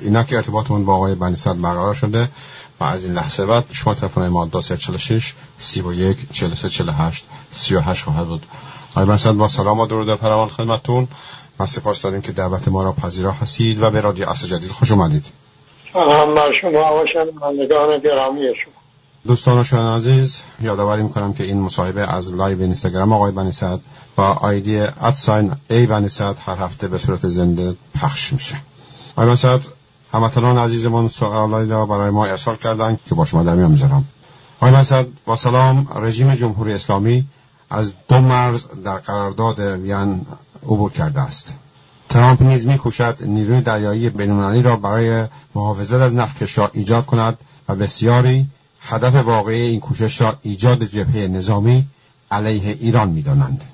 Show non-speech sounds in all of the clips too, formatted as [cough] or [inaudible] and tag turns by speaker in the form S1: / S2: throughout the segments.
S1: اینا که ارتباطمون با آقای بنی صدر برقرار شده و از این لحظه بعد شماره تلفن ما 2346 31 43 48 38 خواهد بود. آقای بنی صدر با سلام و درود فراوان خدمتتون. ما سپاس داریم که دعوت ما را پذیرا هستید و به رادیو عصر جدید خوش اومدید.
S2: سلام بر شما و شنوندگان گرامی شما.
S1: دوستان و شما عزیز یادآوری می‌کنم که این مصاحبه از live اینستاگرام آقای بنی صدر با ID at sign a بنی صدر هر هفته به صورت زنده پخش میشه. آقای بنی هموطنان عزیزمون سوالایی را برای ما ارسال کردن که با شما در میان می‌ذارم آقای صد با سلام رژیم جمهوری اسلامی از دو مرز در قرارداد وین عبور کرده است ترامپ نیز میکوشد نیروی دریایی بینالمللی را برای محافظت از نفت را ایجاد کند و بسیاری هدف واقعی این کوشش را ایجاد جبهه نظامی علیه ایران می‌دانند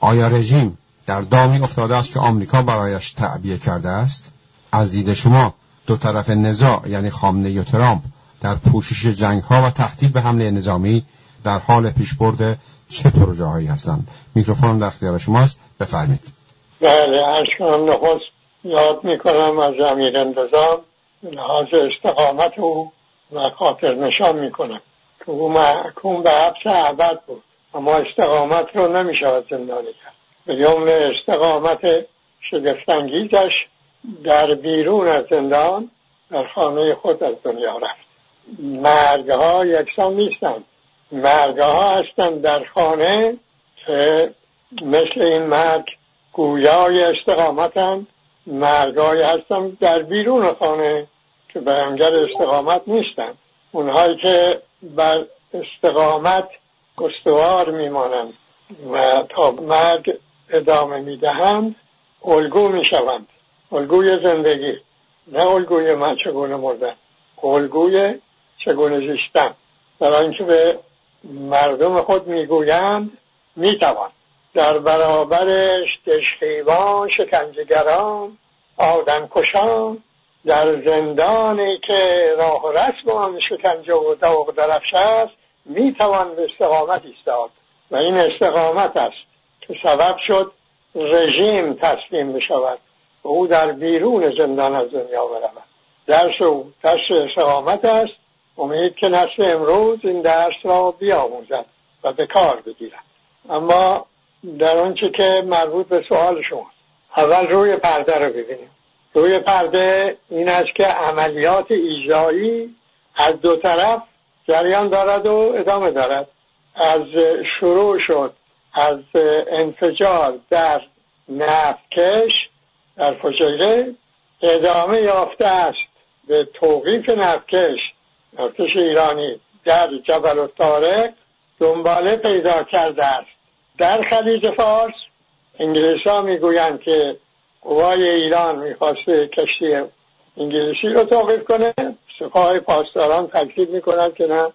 S1: آیا رژیم در دامی افتاده است که آمریکا برایش تعبیه کرده است از دید شما دو طرف نزاع یعنی خامنه و ترامپ در پوشش جنگ ها و تهدید به حمله نظامی در حال پیشبرد چه پروژه هایی هستند؟ میکروفون در اختیار شماست. بفرمایید.
S2: بله اشکان نخست یاد می‌کنم از امیر انتظام لحاظ استقامت او و خاطر نشان می‌کنم. که او محکوم به حبس عبد بود اما استقامت رو نمی‌شود زندانی کرد. به یوم استقامت شگفتانگیزش در بیرون از زندان در خانه خود از دنیا رفت. مرگها یکسان نیستند. مرگها هستند در خانه که مثل این مرگ گویای استقامتند. مرگای هستند در بیرون خانه که بیانگر استقامت نیستند. اونهایی که بر استقامت گستوار میمانند و تا مرگ ادامه می‌دهند الگو می‌شوند. الگوی زندگی نه الگوی من چگونه مردن الگوی چگونه زیستن در اینکه به مردم خود می‌گویند می‌توان. در برابرش دشخیبان شکنجگران آدم کشان در زندانی که راه و رسم آن شکنجه و دوق درفش است می‌توان به استقامت ایستاد. و این استقامت است که سبب شد رژیم تسلیم بشود. و او در بیرون زندان از دنیا برود. درس او درس استقامت است. امید که نسل امروز این درس را بیاموزد و به کار بگیرد. اما در آنچه که مربوط به سوال شما اول روی پرده رو ببینیم. روی پرده این است که عملیات ایجایی از دو طرف جریان دارد و ادامه دارد. از شروع شد از انفجار در نفتکش در فجیره ادامه یافته است به توقیف نفتکش نفتکش ایرانی در جبل و تارق دنباله پیدا کرده است. در خلیج فارس انگلیس ها می‌گویند که قوای ایران می‌خواسته کشتی انگلیسی رو توقیف کنه. سپاه پاسداران تکلیف می‌کنند که نه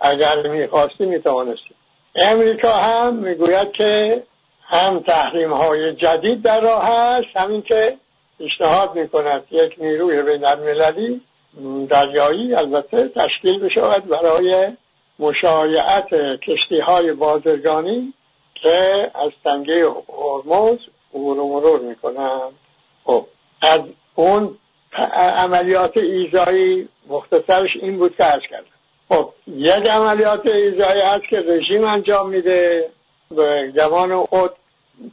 S2: اگر می‌خواستی می‌توانستی. امریکا هم می‌گوید که هم تحریم های جدید در راه هست همین که پیشنهاد می‌کند یک نیروی بین المللی دریایی البته تشکیل بشود برای مشایعت کشتی های بازرگانی که از تنگه هرمز عبور و مرور می‌کنن خب از اون عملیات ایزایی مختصرش این بود که ارز کردم. خب یک عملیات ایزایی هست که رژیم انجام میده. به جوان خود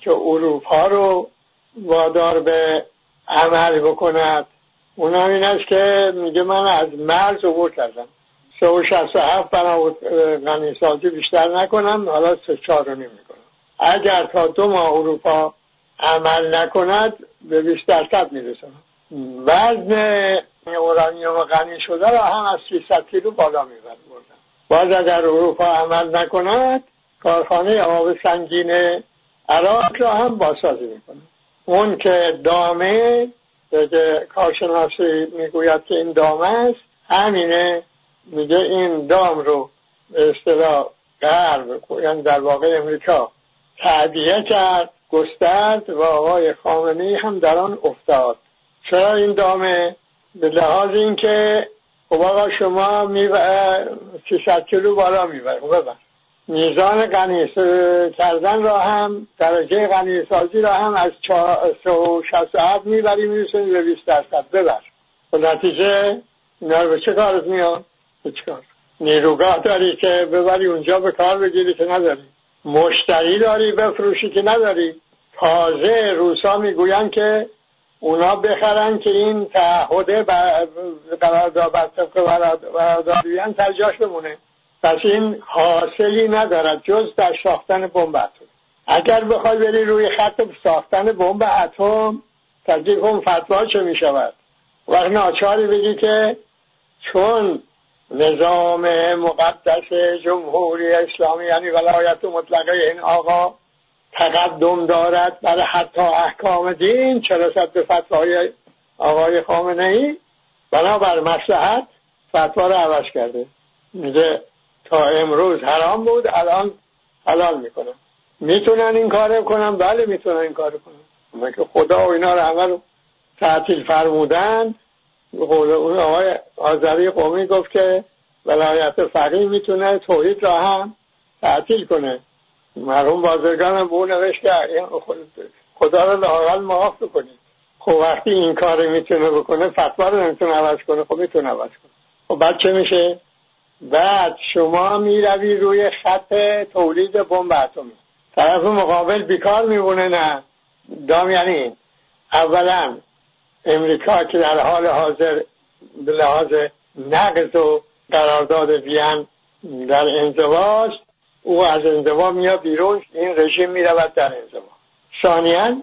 S2: که اروپا رو وادار به عمل بکند. اون این است که میگه من از مرز عبور کردم. سه و شست و هفت بیشتر نکنم حالا سه چهار رو نمی کنم اگر تا دو ماه اروپا عمل نکند به 20 درصد می‌رسن وزن اورانیوم غنی شده را هم از 300 کیلو بالا می‌برد باز اگر اروپا عمل نکند کارخانه آب سنگین عراق را هم بازسازی می‌کنه. اون که دامه که کارشناسی می‌گوید که این دامه است همینه. میگه این دام رو به اصطلاح غرب یعنی در واقع امریکا تعبیه کرد گسترد و آقای خامنه هم در آن افتاد. چرا این دامه؟ به لحاظ اینکه خب آقا شما می 300 کیلو بالا می‌بره خب میزان غنی کردن را هم درجه غنی سازی را هم از 67 می‌بری میرسونی به 20 درصد. ببر. و نتیجه اینا به چه کارت میاد؟ به کار. نیروگاه داری که ببری اونجا به کار بگیری که نداری. مشتری داری بفروشی که نداری. تازه روسا می‌گوین که اونا بخرن که این تعهده قرارداد بر طبق ترجاش بمونه. پس این حاصلی ندارد جز در ساختن بمب اتم. اگر بخوای بری روی خط ساختن بمب اتم تجدید کن فتوا چه می شود وقت ناچاری بگی که چون نظام مقدس جمهوری اسلامی یعنی ولایت مطلقه این آقا تقدم دارد برای حتی احکام دین چرا به فتوای آقای خامنه ای بنابر مسلحت فتوا رو عوض کرده. تا امروز. حرام بود الان حلال می‌کنم. می‌تونن این کار کنم بله می‌تونن این کار کنم که خدا و اینا رو همه رو تعطیل فرمودن اون آقای آذری قومی گفت که ولایت فقیه می‌تونه توحید را هم تعطیل کنه. مرحوم بازرگان هم اون نوشت که خدا رو لاقل معاف بکنید. خب وقتی این کار می‌تونه بکنه فتوا رو نمی‌تونه عوض کنه خب می‌تونه عوض کنه. خب بعد چه میشه؟ بعد شما می‌روی روی خط تولید بمب اتمی. طرف مقابل بیکار میمونه نه؟ دام یعنی اولا امریکا که در حال حاضر به لحاظ نقض و قرارداد وین در انزواست او از انزوا میاد بیرون این رژیم می‌رود در انزوا. ثانیا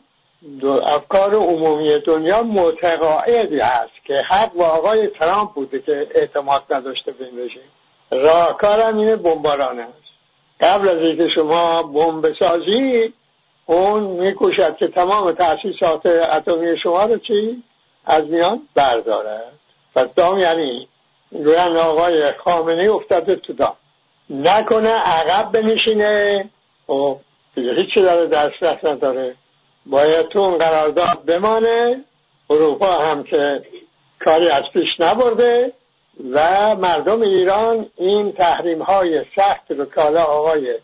S2: افکار عمومی دنیا متقاعدی است که حق با آقای ترامپ بوده که اعتماد نداشته به این رژیم. راهکارم اینه بمباران است قبل از اینکه شما بمب سازی اون میکوشد که تمام تأسیسات اتمی شما رو چی؟ از میان بردارد. پس دام یعنی گویند آقای خامنه افتاده تو دام. نکنه عقب بنشینه. و خب، هیچی داره دسترس نداره باید تو اون قرارداد بمانه. اروپا هم که کاری از پیش نبرده. و مردم ایران این تحریم های سخت رو کالا آقای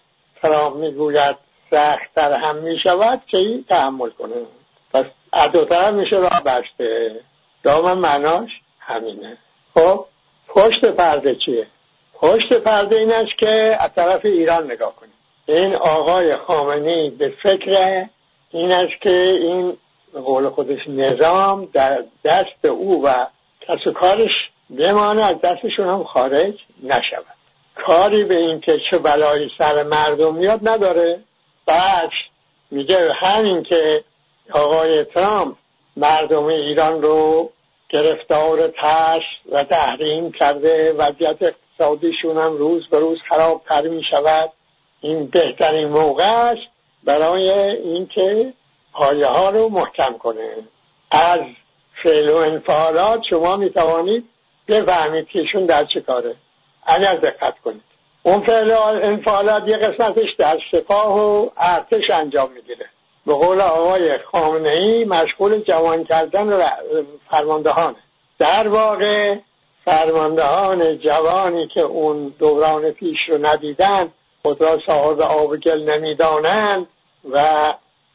S2: ترامپ می‌گوید سختتر هم می‌شود که این تحمل کنه. پس عدوتر میشه راه بسته. دامن معناش همینه. خب پشت پرده چیه؟ پشت پرده این است که از طرف ایران نگاه کنیم. این آقای خامنی به فکر این است که این قول خودش نظام در دست او و کس کارش بمانه از دستشون هم خارج نشود. کاری به این که چه بلایی سر مردم میاد نداره. بعد میگه همین که آقای ترامپ مردم ایران رو گرفتار تش و تحریم کرده وضعیت اقتصادیشون هم روز به روز خرابتر می شود این بهترین موقع است برای اینکه پایه ها رو محکم کنه. از فعل و انفعالات شما می توانید بفهمید که ایشون در چه کاره؟ اگر دقت کنید. اون فعل و انفعالات یه قسمتش در سپاه و ارتش انجام می‌گیره. به قول آقای خامنه ای مشغول جوان کردن فرماندهانه. در واقع فرماندهان جوانی که اون دوران پیش رو ندیدن خود را صاحب آب گل نمی‌دانند و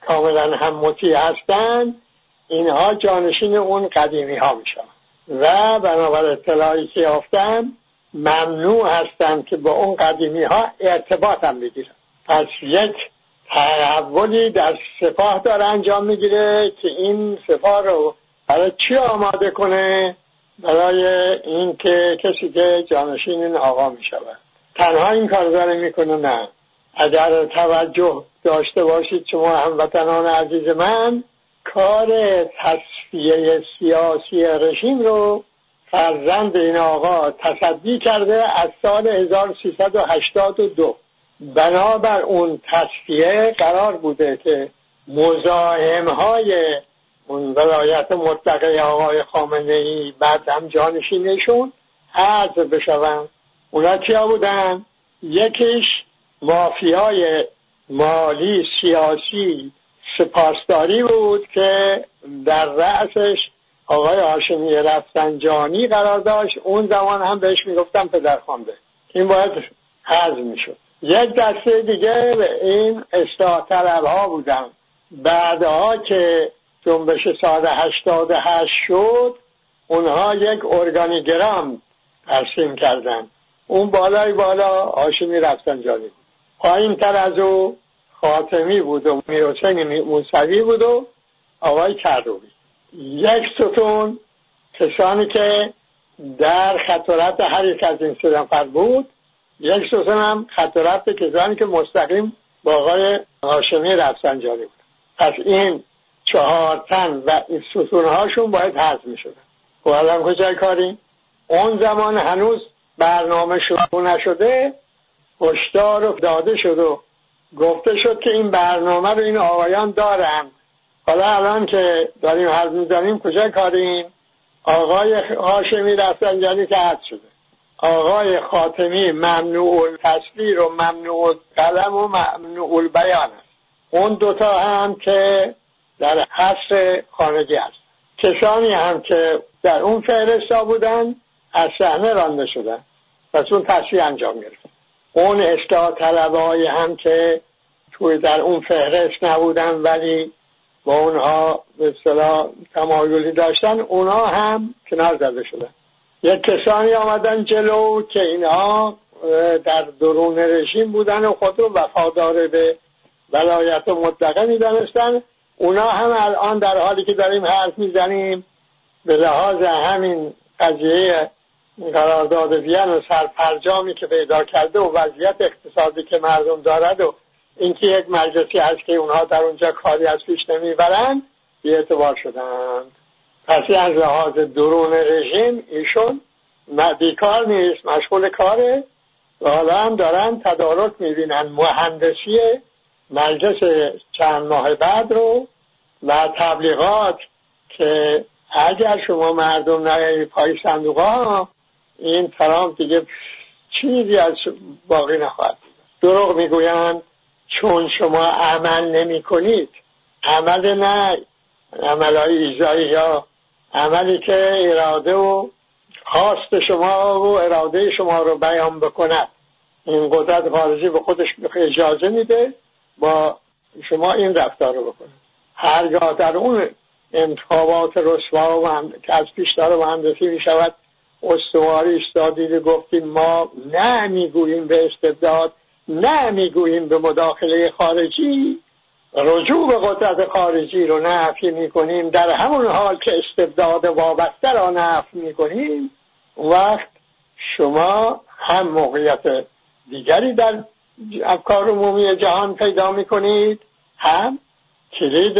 S2: کاملا هم مطیع هستند اینها جانشین اون قدیمی ها میشن و بنابر اطلاعی که یافتم ممنوع هستند که با اون قدیمی ها ارتباط هم پس یک تحولی در سپاه داره انجام می‌گیره که این سپاه رو برای چی آماده کنه؟ برای اینکه کسی که جانشین این آقا می شود تنها این کار داره می‌کنه نه. اگر توجه داشته باشید شما هموطنان عزیز من کار تصفیه سیاسی رژیم رو فرزند این آقا تصدی کرده از سال 1382 بنابر اون تصفیه قرار بوده که مزاحم های اون ولایت مطلقه آقای خامنه ای بعد هم جانشینشون حذف بشون اونا کیا بودن؟ یکیش مافیای مالی سیاسی سپاسداری بود که در رأسش آقای هاشمی رفسنجانی قرار داشت. اون زمان هم بهش می‌گفتم پدرخوانده این باید حذف می‌شد. یک دسته دیگه این اصلاح ها بودن بعدها که جنبش سال هشتاد هشت شد اونها یک ارگانیگرام ترسیم کردن. اون بالای بالا هاشمی رفسنجانی بود. پایین تر از او خاتمی بود و میرحسین موسوی بود و آقای کروبی. یک ستون کسانی که در خطرت هر یک از این سه نفر بود یک ستون هم خطرت کسانی که مستقیم با آقای هاشمی رفسنجانی بود. پس این چهار تن و این ستون هاشون باید حذف می شدن خب الان کجای کاری؟ اون زمان هنوز برنامه شروع نشده هشدار داده شد و گفته شد که این برنامه رو این آقایان دارن. حالا الان که داریم حرف می‌زنیم کجا کاریم؟ آقای هاشمی رفسنجانی که حد شده. آقای خاتمی ممنوع تصویر و ممنوع قلم و ممنوع بیان. است اون دوتا هم که در حصر خانگی است کسانی هم که در اون فهرستا بودن از صحنه رانده شدن. پس اون تصویر انجام گرفت اون اصلاح طلبای هم که توی در اون فهرست نبودن ولی با اونها به اصطلاح تمایلی داشتن. اونها هم کنار زده شدن. یک کسانی آمدن جلو که اینها در درون رژیم بودن و خود رو وفادار به ولایت و مطلقه می‌دانستن. اونا هم الان در حالی که داریم حرف می‌زنیم به لحاظ همین قضیه قرارداد وین و سرپرجامی که پیدا کرده و وضعیت اقتصادی که مردم دارد و اینکه یک مجلسی هست که اونها در اونجا کاری از پیش نمی‌برند بی اعتبار شدند. پس از لحاظ درون رژیم ایشون بیکار نیست مشغول کاره و حالا هم دارن تدارک می‌بینن. مهندسی مجلس چند ماه بعد رو و تبلیغات که اگر شما مردم نیایی پای صندوق ها این ترامپ دیگه چیزی از باقی نخواهد دروغ می‌گویند چون شما عمل نمی کنید عمل نه عمل های ایزایی یا عملی که اراده و خواست شما و اراده شما رو بیان بکند. این قدرت خارجی به خودش اجازه میده با شما این رفتار رو بکنید هرگاه در اون انتخابات رسوا و که از پیش داره مهندسی می شود استواری استادید گفتیم ما نه می‌گوییم به استبداد نه می‌گوییم به مداخله خارجی. رجوع به قدرت خارجی رو نفی می‌کنیم در همون حال که استبداد وابسته را نفی می‌کنیم. وقت شما هم موقعیت دیگری در افکار عمومی جهان پیدا می‌کنید. هم کلید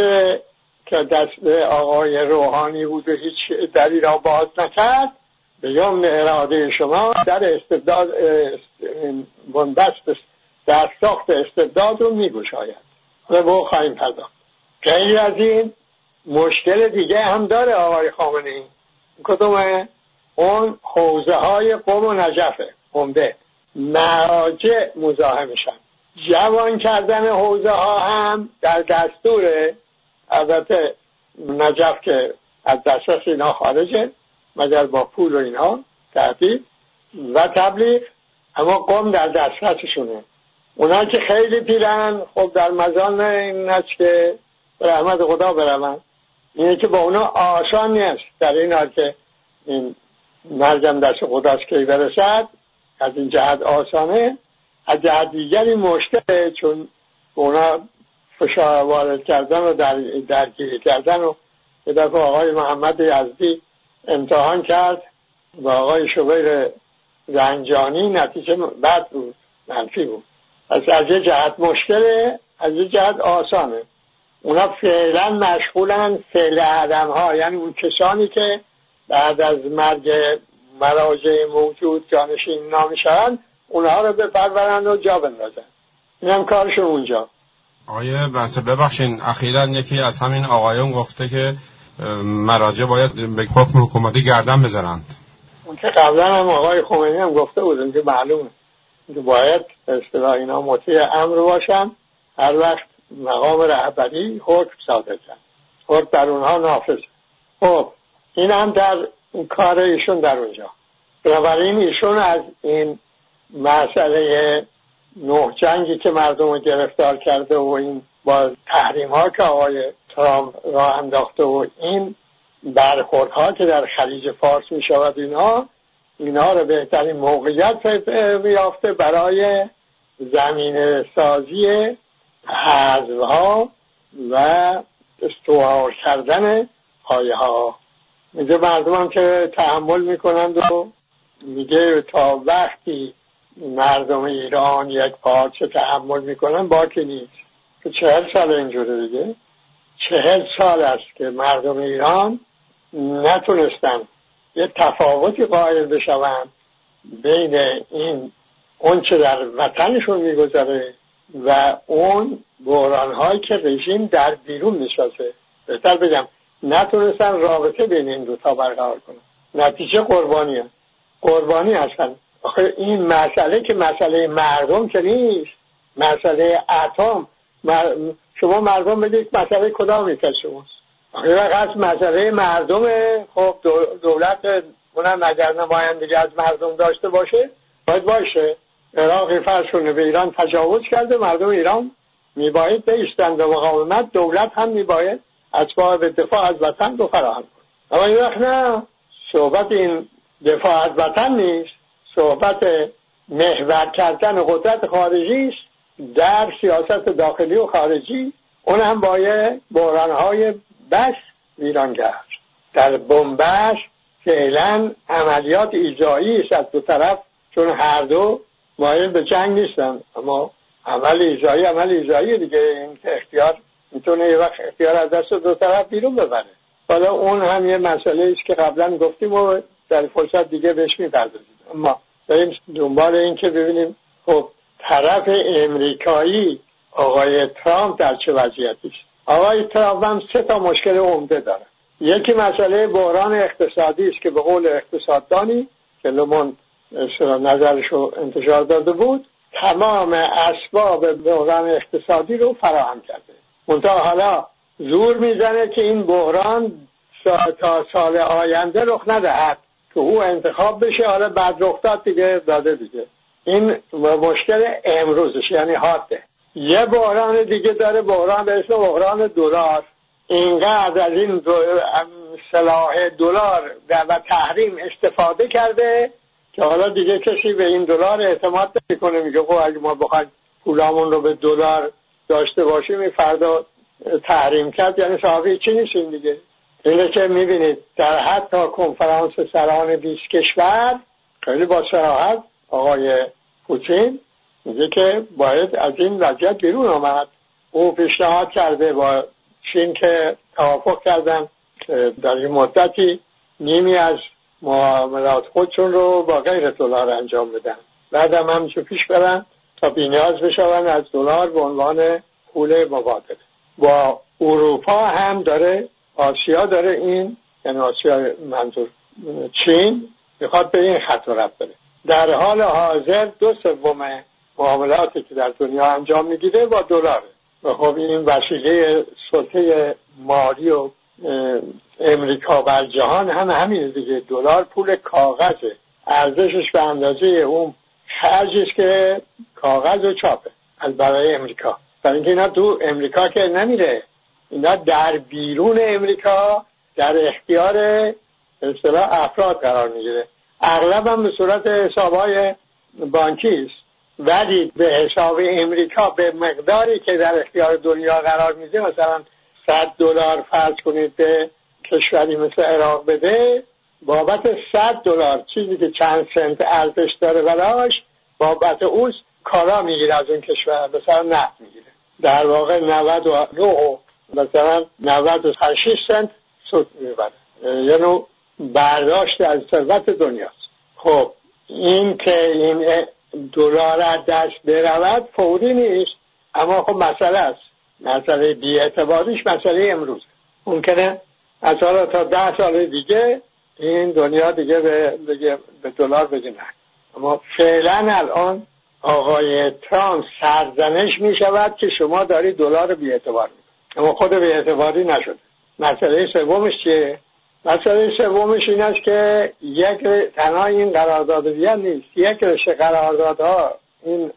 S2: که دست آقای روحانی بود و هیچ دری را باز نکرد. به یمن اراده شما در استبداد بنبست در ساخت استبداد رو میگوشاید و به خواهیم پرداخت. غیر از این مشکل دیگه هم داره آقای خامنه ای کدومه اون حوزه های قوم و نجفه عمده. مراجع مزاحمشن. جوان کردن حوزه ها هم در دستور البته نجف که از دسترس اینا خارجه. مگر با پول و اینا تحبیب و تبلیغ اما قوم در دسترسشونه. اونا که خیلی پیرن خب در مزان این است که رحمت خدا برون اینه که با اونا آسان نیست. در این حال که این مرگم دست خداست که برسد از این جهت آسانه. از جهت دیگری مشکله چون اونا فشار وارد کردن و در درگیری کردن و به آقای محمد یزدی امتحان کرد و آقای شبیر رنجانی نتیجه بد بود منفی بود. از از یه جهت مشکله از یه جهت آسانه. اونا فعلا مشغولن فعل عدم ها یعنی اون کسانی که بعد از مرگ مراجع موجود جانشین نامی شوند اونها رو بپرورن و جا بندازن. این هم کارشون اونجا.
S1: آقای بنسه ببخشین اخیرا یکی از همین آقایون گفته که مراجع باید به حکم حکومتی گردن بذارند
S2: اون که قبلا هم آقای خمینی هم گفته بود که معلومه. که باید اصطلاح اینا مطیع امر باشن هر وقت مقام رهبری حکم صادر کرد. حکم در اونها نافذ. خب این هم در کار ایشون در اونجا. بنابراین ایشون از این مسئله نه جنگی که مردم رو گرفتار کرده و این با تحریم ها که آقای ترامپ راه انداخته و این برخوردها که در خلیج فارس می شود اینها اینها رو بهترین موقعیت یافته برای زمین سازی حذف و استوار کردن پایه ها میگه مردم که تحمل می‌کنند و میگه تا وقتی مردم ایران یک پارچه تحمل می‌کنن باکی نیست. که چهل سال اینجوره دیگه؟ چهل سال است که مردم ایران نتونستن یه تفاوتی قائل بشوند بین این اون چه در وطنشون میگذره و اون بحران که رژیم در بیرون میشازه بهتر بگم نتونستن رابطه بین این دوتا برقرار کنن. نتیجه قربانی هست. قربانی هستن. آخه این مسئله که مسئله مردم که نیست مسئله اتم شما مردم بدید مسئله کدام یکی شماست آخه وقت مسئله مردم خب دولت اونم اگر نمایندگی از مردم داشته باشه باید باشه. عراقی فرشونه به ایران تجاوز کرده مردم ایران میباید بیستند و مقاومت دولت هم میباید اتباع به دفاع از وطن رو فراهم کنه. اما این وقت نه. صحبت این دفاع از وطن نیست. صحبت محور کردن قدرت خارجی است. در سیاست داخلی و خارجی اون هم باید های بس ویران در بنبش فعلا عملیات ایزایی است از دو طرف چون هر دو مایل به جنگ نیستن. اما عمل ایزایی عمل ایزایی دیگه. این اختیار می‌تونه یه وقت اختیار از دست دو طرف بیرون ببره. حالا اون هم یه مسئله است که قبلا گفتیم و در فرصت دیگه بهش می‌پردازیم. اما داریم دنبال این که ببینیم خب طرف امریکایی آقای ترامپ در چه وضعیتی است آقای ترامپ هم سه تا مشکل عمده داره. یکی مسئله بحران اقتصادی است که به قول اقتصاددانی که لومون نظرش رو انتشار داده بود تمام اسباب بحران اقتصادی رو فراهم کرده. منتها حالا زور می‌زنه که این بحران تا سال آینده رخ ندهد که او انتخاب بشه. حالا بعد رخ داد دیگه داده دیگه. این مشکل امروزش یعنی حاده یه بحران دیگه داره بحران به اسم بحران دلار. اینقدر از این سلاح دلار و تحریم استفاده کرده که حالا دیگه کسی به این دلار اعتماد نمی‌کنه میگه خب اگه ما بخوایم پولامون رو به دلار داشته باشیم این فردا تحریم کرد. یعنی صحابی چی نیستیم دیگه؟ اینه که می‌بینید در حتی کنفرانس سران 20 کشور خیلی با سراحت آقای پوتین میگه که باید از این وضعیت بیرون آمد. او پیشنهاد کرده با چین که توافق کردن در این مدتی نیمی از معاملات خودشون رو با غیر دلار انجام بدن. بعدم هم پیش برن تا بینیاز بشون از دلار به عنوان پول مبادله. با اروپا هم داره آسیا داره این یعنی آسیا منظور چین می‌خواد به این خط رفت بره. در حال حاضر دو سوم معاملاتی که در دنیا انجام می‌گیره با دلاره و خب این وسیله سلطه مالی و امریکا بر جهان هم همین دیگه. دلار پول کاغذه. ارزشش به اندازه اون خرجش که کاغذ و چاپه از برای امریکا. برای اینکه اینا تو امریکا که نمیره. اینا در بیرون امریکا در اختیار اصطلاح افراد قرار می‌گیره. اغلب هم به صورت حسابهای بانکی است. ولی به حساب امریکا به مقداری که در اختیار دنیا قرار میده مثلا 100 دلار فرض کنید به کشوری مثل عراق بده بابت 100 دلار چیزی که چند سنت ارزش داره براش بابت اون کارا می‌گیره از اون کشور مثلا نفت می‌گیره. در واقع 99 مثلا 98 سنت سود می‌بره. یعنی برداشت از ثروت دنیاست. خب این که این دلار از دست برود فوری نیست. اما خب مسئله است. مسئله بیاعتباریش مسئله امروز. ممکنه از حالا تا ده سال دیگه این دنیا دیگه به, به دلار بگه اما فعلا الان آقای ترامپ سرزنش می شود که شما داری دلار بی اعتبار اما خود بی اعتباری نشده. مسئله سومش چیه؟ مسئله سومش این است که یک تنها این قرارداد بیان نیست. یک رشته قراردادها این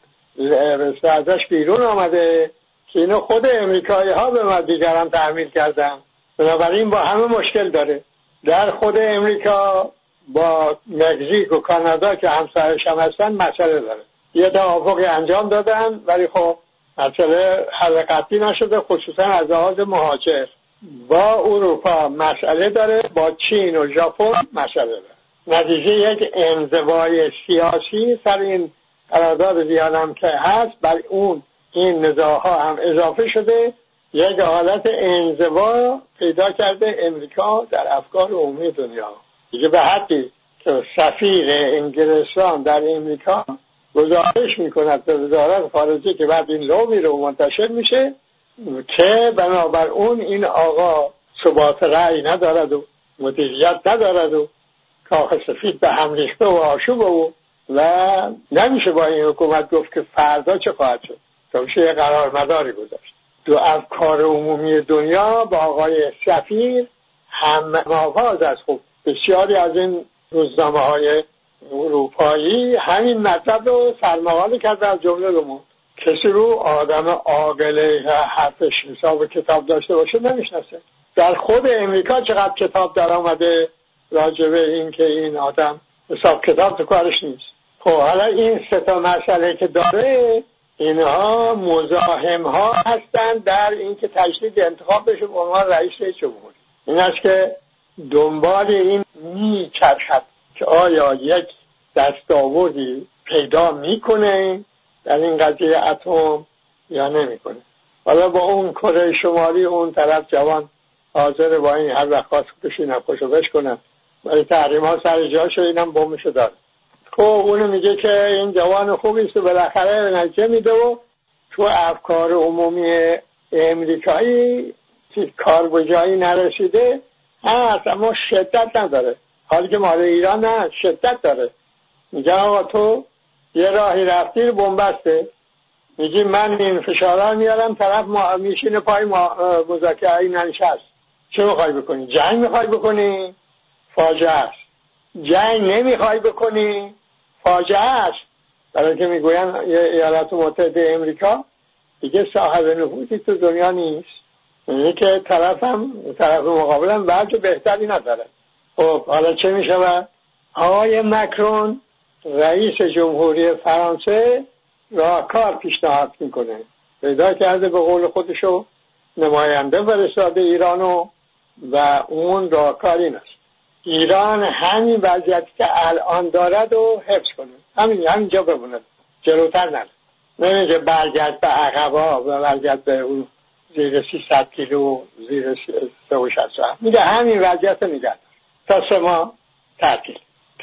S2: ازش بیرون آمده که اینو خود امریکایی ها به ما دیگران تحمیل کردن. بنابراین با همه مشکل داره. در خود امریکا با مکزیک و کانادا که همسایش هم هستن مسئله داره. یه توافقی انجام دادن ولی خب مسئله حل قطعی نشده خصوصا از لحاظ مهاجر. با اروپا مسئله داره با چین و ژاپن مسئله داره. نتیجه یک انزوای سیاسی سر این قرارداد ویانم که هست بر اون این نزاها هم اضافه شده. یک حالت انزوا پیدا کرده امریکا در افکار عمومی دنیا. دیگه به حدی که سفیر انگلستان در امریکا گزارش می‌کند به وزارت خارجه که بعد این لو میره و منتشر میشه. که بنابر اون این آقا ثبات رأی ندارد و مدیریت ندارد و کاخ سفید به هم ریخته و آشوب و و نمیشه با این حکومت گفت که فردا چه خواهد شد. تا یه قرار مداری گذاشت. دو افکار عمومی دنیا با آقای سفیر هم مواز از خوب بسیاری از این روزنامه های اروپایی همین مطلب رو سرمقاله کرده از جمله رو کسی رو آدم عاقله حرفش حساب کتاب داشته باشه نمی‌شناسه. در خود امریکا چقدر کتاب در آمده راجبه این که این آدم حساب کتاب تو کارش نیست. خب حالا این سه تا مسئله که داره اینها مزاحم ها هستند در اینکه تجدید انتخاب بشه به عنوان رئیس جمهوری این است که دنبال این میچرخد که آیا یک دستاوردی پیدا می‌کنه در این قضیه اتم یا نمی‌کنه. حالا با اون کره شمالی اون طرف جوان حاضر با این هر وقت خواست بشینن خوشو بش کنن. ولی تحریم ها سر شد اینم بومشو داره. خب اونو میگه که این جوان خوبی است و بالاخره نتیجه میده و تو افکار عمومی امریکایی کار بجایی نرسیده. هست اما شدت نداره. حالی که مال ایران نه شدت داره. میگه آقا تو یه راهی رفتی بنبسته. میگی من این فشارا میارم طرف ما میشینه پای مذاکره این ننشست. چه می‌خوای بکنی؟ جنگ می‌خوای بکنی؟ فاجعه است. جنگ نمی‌خوای بکنی؟ فاجعه است. برای که می‌گوین ایالات متحده امریکا دیگه صاحب نفوذی تو دنیا نیست. اینه که طرفم طرف مقابلم وجه بهتری نداره. خب حالا چه میشه آقای مکرون رئیس جمهوری فرانسه راهکار پیشنهاد می‌کنه. پیدا کرده به قول خودشو نماینده فرستاده ایرانو و اون راهکار این است. ایران همین وضعیتی که الان دارد و حفظ کنه. همین همینجا بمونه. جلوتر نره. نمیگه برگرد به عقبا و برگرد به اون زیر 300 کیلو زیر 360 میگه همین وضعیت میگه. تا سه ماه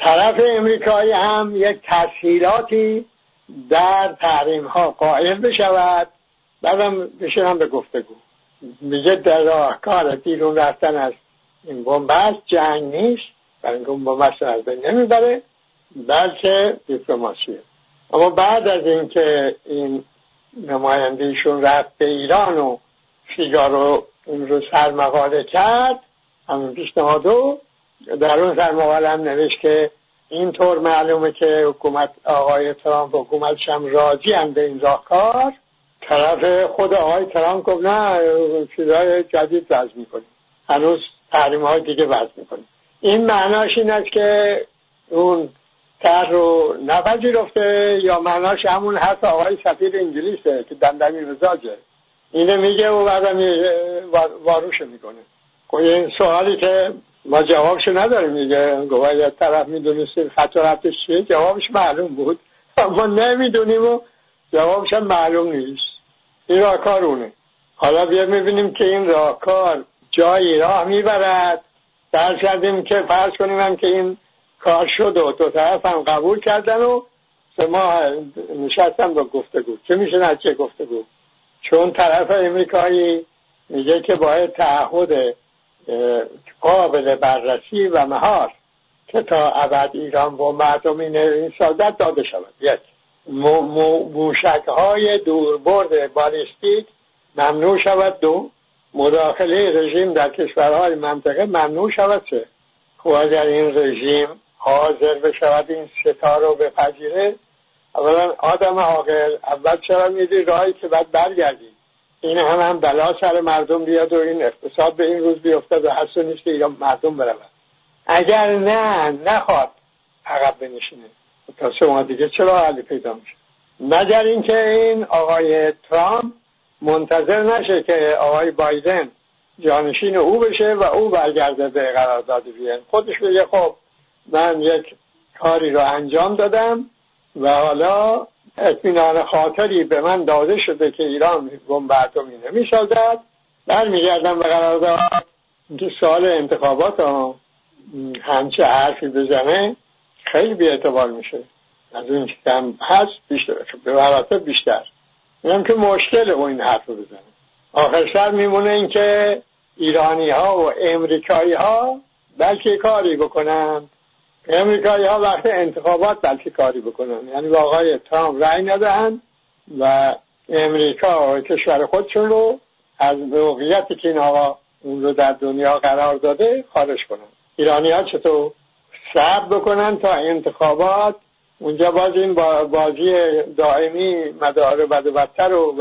S2: طرف امریکایی هم یک تسهیلاتی در تحریم ها قائل بشود. بعدم بشنم به گفتگو. میگه در راهکار بیرون رفتن از این بومبست جنگ نیست. برای اینکه اون از بین نمی‌بره بلکه دیپلماسیه اما بعد از اینکه این نمایندهشون رفت به ایران و فیگارو اون رو سرمقاله کرد همین پیشنهادو در اون سرمقاله هم نوشت که اینطور معلومه که حکومت آقای ترامپ حکومتش هم راضی هم به این راهکار. طرف خود آقای ترامپ گفت نه چیزهای جدید وضع می‌کنیم. هنوز تحریم های دیگه وضع می‌کنیم. این معناش این است که اون تر رو نپذیرفته یا معناش همون حرف آقای سفیر انگلیسه که دندمی مزاجه اینه میگه و بعدم واروش می‌کنه. خب این سوالی که ما جوابش نداریم میگه گواه طرف می‌دونستیم خط و رفتش چیه جوابش معلوم بود. [laughs] اما نمی‌دونیم و جوابش هم معلوم نیست. این راکار اونه حالا بیا می‌بینیم که این راکار جایی راه می‌برد. در کردیم که فرض کنیم هم که این کار شد و دو طرف هم قبول کردن و ما نشستم با گفتگو. چه میشه چه گفتگو؟ چون طرف امریکایی میگه که باید تعهد قابل بررسی و مهار که تا ابد ایران با مردم این سازد داده شود. یک. موشک های دوربرد بالستیک ممنوع شود. دو. مداخله رژیم در کشورهای منطقه ممنوع شود. سه. خب اگر این رژیم حاضر بشود این ستا رو بپذیره اولا آدم عاقل اول چرا میدی؟ راهی که بعد برگردی. این هم هم بلا سر مردم بیاد و این اقتصاد به این روز بیفتد و حس نیست که ایران مردم برود. اگر نه نخواد عقب بنشینه. تا ماه دیگه چرا حلی پیدا میشه؟ مگر اینکه این آقای ترامپ منتظر نشه که آقای بایدن جانشین او بشه و او برگرده به قرارداد وین. خودش بگه خب من یک کاری رو انجام دادم و حالا اطمینان خاطری به من داده شده که ایران بمب اتمی نمی‌سازد. برمیگردم به قرارداد. که سال انتخابات همچه حرفی بزنه خیلی بی اعتبار میشه. از اون کم هست بیشتر به مراتب بیشتر. اینم که مشکل این حرف رو بزنه. آخر سر میمونه این که ایرانی ها و امریکایی ها بلکه کاری بکنن امریکایی ها وقت انتخابات بلکه کاری بکنن. یعنی با آقای ترامپ رأی ندهند و امریکا و کشور خودشون رو از موقعیتی که این آقا اون رو در دنیا قرار داده خارج کنن. ایرانی ها چطور صبر بکنن تا انتخابات اونجا باز این بازی دائمی مدار بد و بدتر و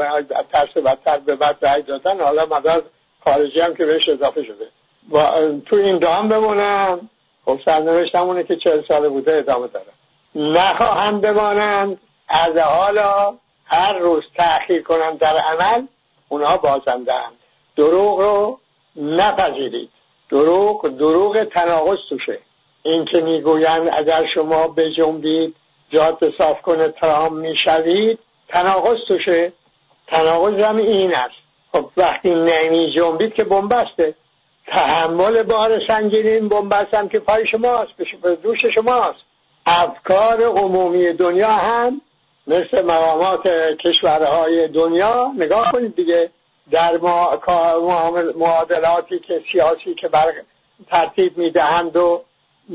S2: ترس بدتر به بد رای دادن. حالا مدار خارجی هم که بهش اضافه شده. و تو این دام بمونن خب سرنوشت همونه که چهل ساله بوده ادامه داره. نخواهند بمانند از حالا هر روز تأخیر کنند در عمل اونها بازندهند دروغ رو نپذیرید. دروغ دروغ تناقض توشه. این که می‌گویند اگر شما بجنبید جاده صاف کنه ترام می‌شوید تناقض توشه. تناقض هم این است. خب وقتی نمی جنبید که بنبسته. تحمل بار سنگین بنبست هم که پای شماست به دوش شماست. افکار عمومی دنیا هم مثل مقامات کشورهای دنیا نگاه کنید دیگه در معادلاتی که سیاسی که بر ترتیب می‌دهند و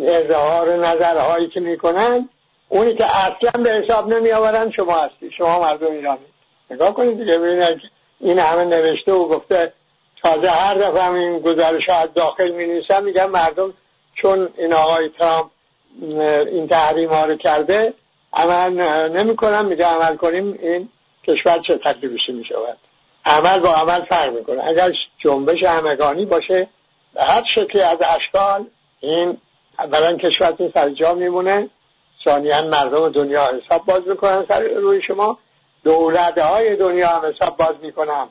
S2: اظهار نظرهایی که می‌کنند اونی که اصلا به حساب نمی آورن شما هستی شما مردم ایرانی. نگاه کنید دیگه ببینید این همه نوشته و گفته تازه هر دفعه این گزارش از داخل می نویسن میگن مردم چون این آقای ترامپ این تحریم ها رو کرده عمل نمی کنم میگه عمل کنیم این کشور چه تکلیفش می شود؟ عمل با عمل فرق می‌کنه اگر جنبش همگانی باشه به هر شکلی از اشکال این اولا کشورتون سر جا میمونه ثانیا مردم دنیا حساب باز می‌کنن سر روی شما دولت های دنیا هم حساب باز می‌کنن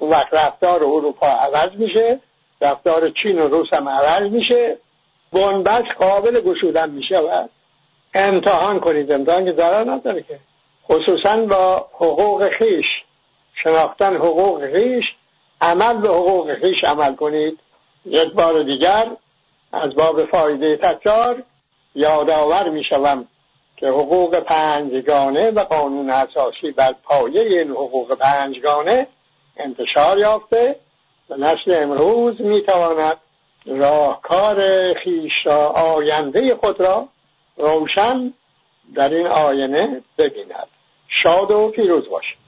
S2: اون وقت رفتار اروپا عوض میشه رفتار چین و روس هم عوض میشه بنبست قابل گشودن میشه و امتحان کنید. امتحان که ضرر نداره که. خصوصا با حقوق خیش. شناختن حقوق خیش. عمل به حقوق خیش عمل کنید. یک بار دیگر از باب فایده تکرار یادآور می شوم که حقوق پنجگانه و قانون اساسی بر پایه این حقوق پنجگانه انتشار یافته و نسل امروز می تواند راهکار خیش را آینده خود را روشن در این آینه ببیند. شاد و پیروز باشید.